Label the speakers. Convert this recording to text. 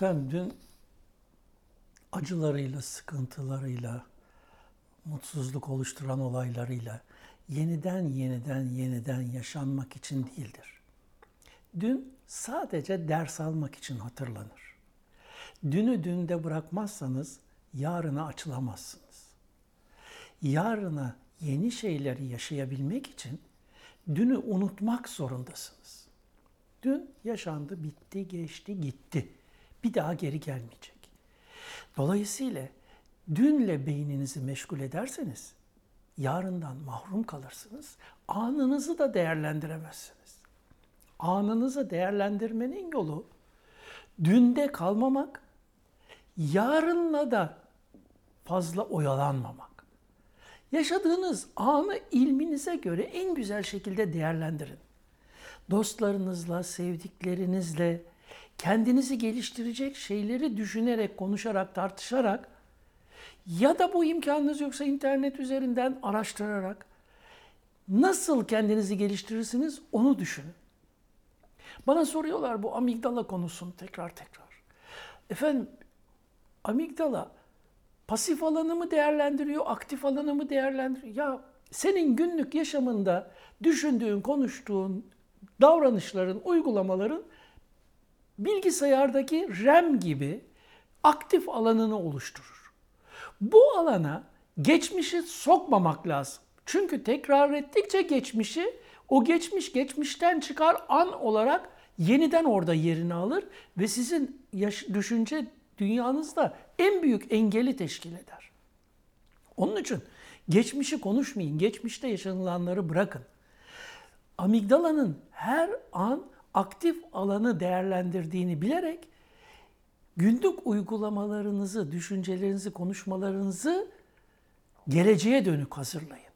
Speaker 1: Efendim acılarıyla, sıkıntılarıyla, mutsuzluk oluşturan olaylarıyla yeniden yeniden yeniden yaşanmak için değildir. Dün sadece ders almak için hatırlanır. Dünü dünde bırakmazsanız yarına açılamazsınız. Yarına yeni şeyleri yaşayabilmek için dünü unutmak zorundasınız. Dün yaşandı, bitti, geçti, gitti. Bir daha geri gelmeyecek. Dolayısıyla dünle beyninizi meşgul ederseniz yarından mahrum kalırsınız. Anınızı da değerlendiremezsiniz. Anınızı değerlendirmenin yolu dünde kalmamak, yarınla da fazla oyalanmamak. Yaşadığınız anı ilminize göre en güzel şekilde değerlendirin. Dostlarınızla, sevdiklerinizle, kendinizi geliştirecek şeyleri düşünerek, konuşarak, tartışarak ya da bu imkanınız yoksa internet üzerinden araştırarak nasıl kendinizi geliştirirsiniz onu düşünün. Bana soruyorlar bu amigdala konusunu tekrar tekrar. Efendim amigdala pasif alanı mı değerlendiriyor, aktif alanı mı değerlendiriyor? Ya senin günlük yaşamında düşündüğün, konuştuğun, davranışların, uygulamaların bilgisayardaki RAM gibi aktif alanını oluşturur. Bu alana geçmişi sokmamak lazım. Çünkü tekrar ettikçe geçmişi o geçmiş geçmişten çıkar an olarak yeniden orada yerini alır ve sizin yaş- düşünce dünyanızda en büyük engeli teşkil eder. Onun için geçmişi konuşmayın, geçmişte yaşanılanları bırakın. Amigdalanın her an aktif alanı değerlendirdiğini bilerek günlük uygulamalarınızı, düşüncelerinizi, konuşmalarınızı geleceğe dönük hazırlayın.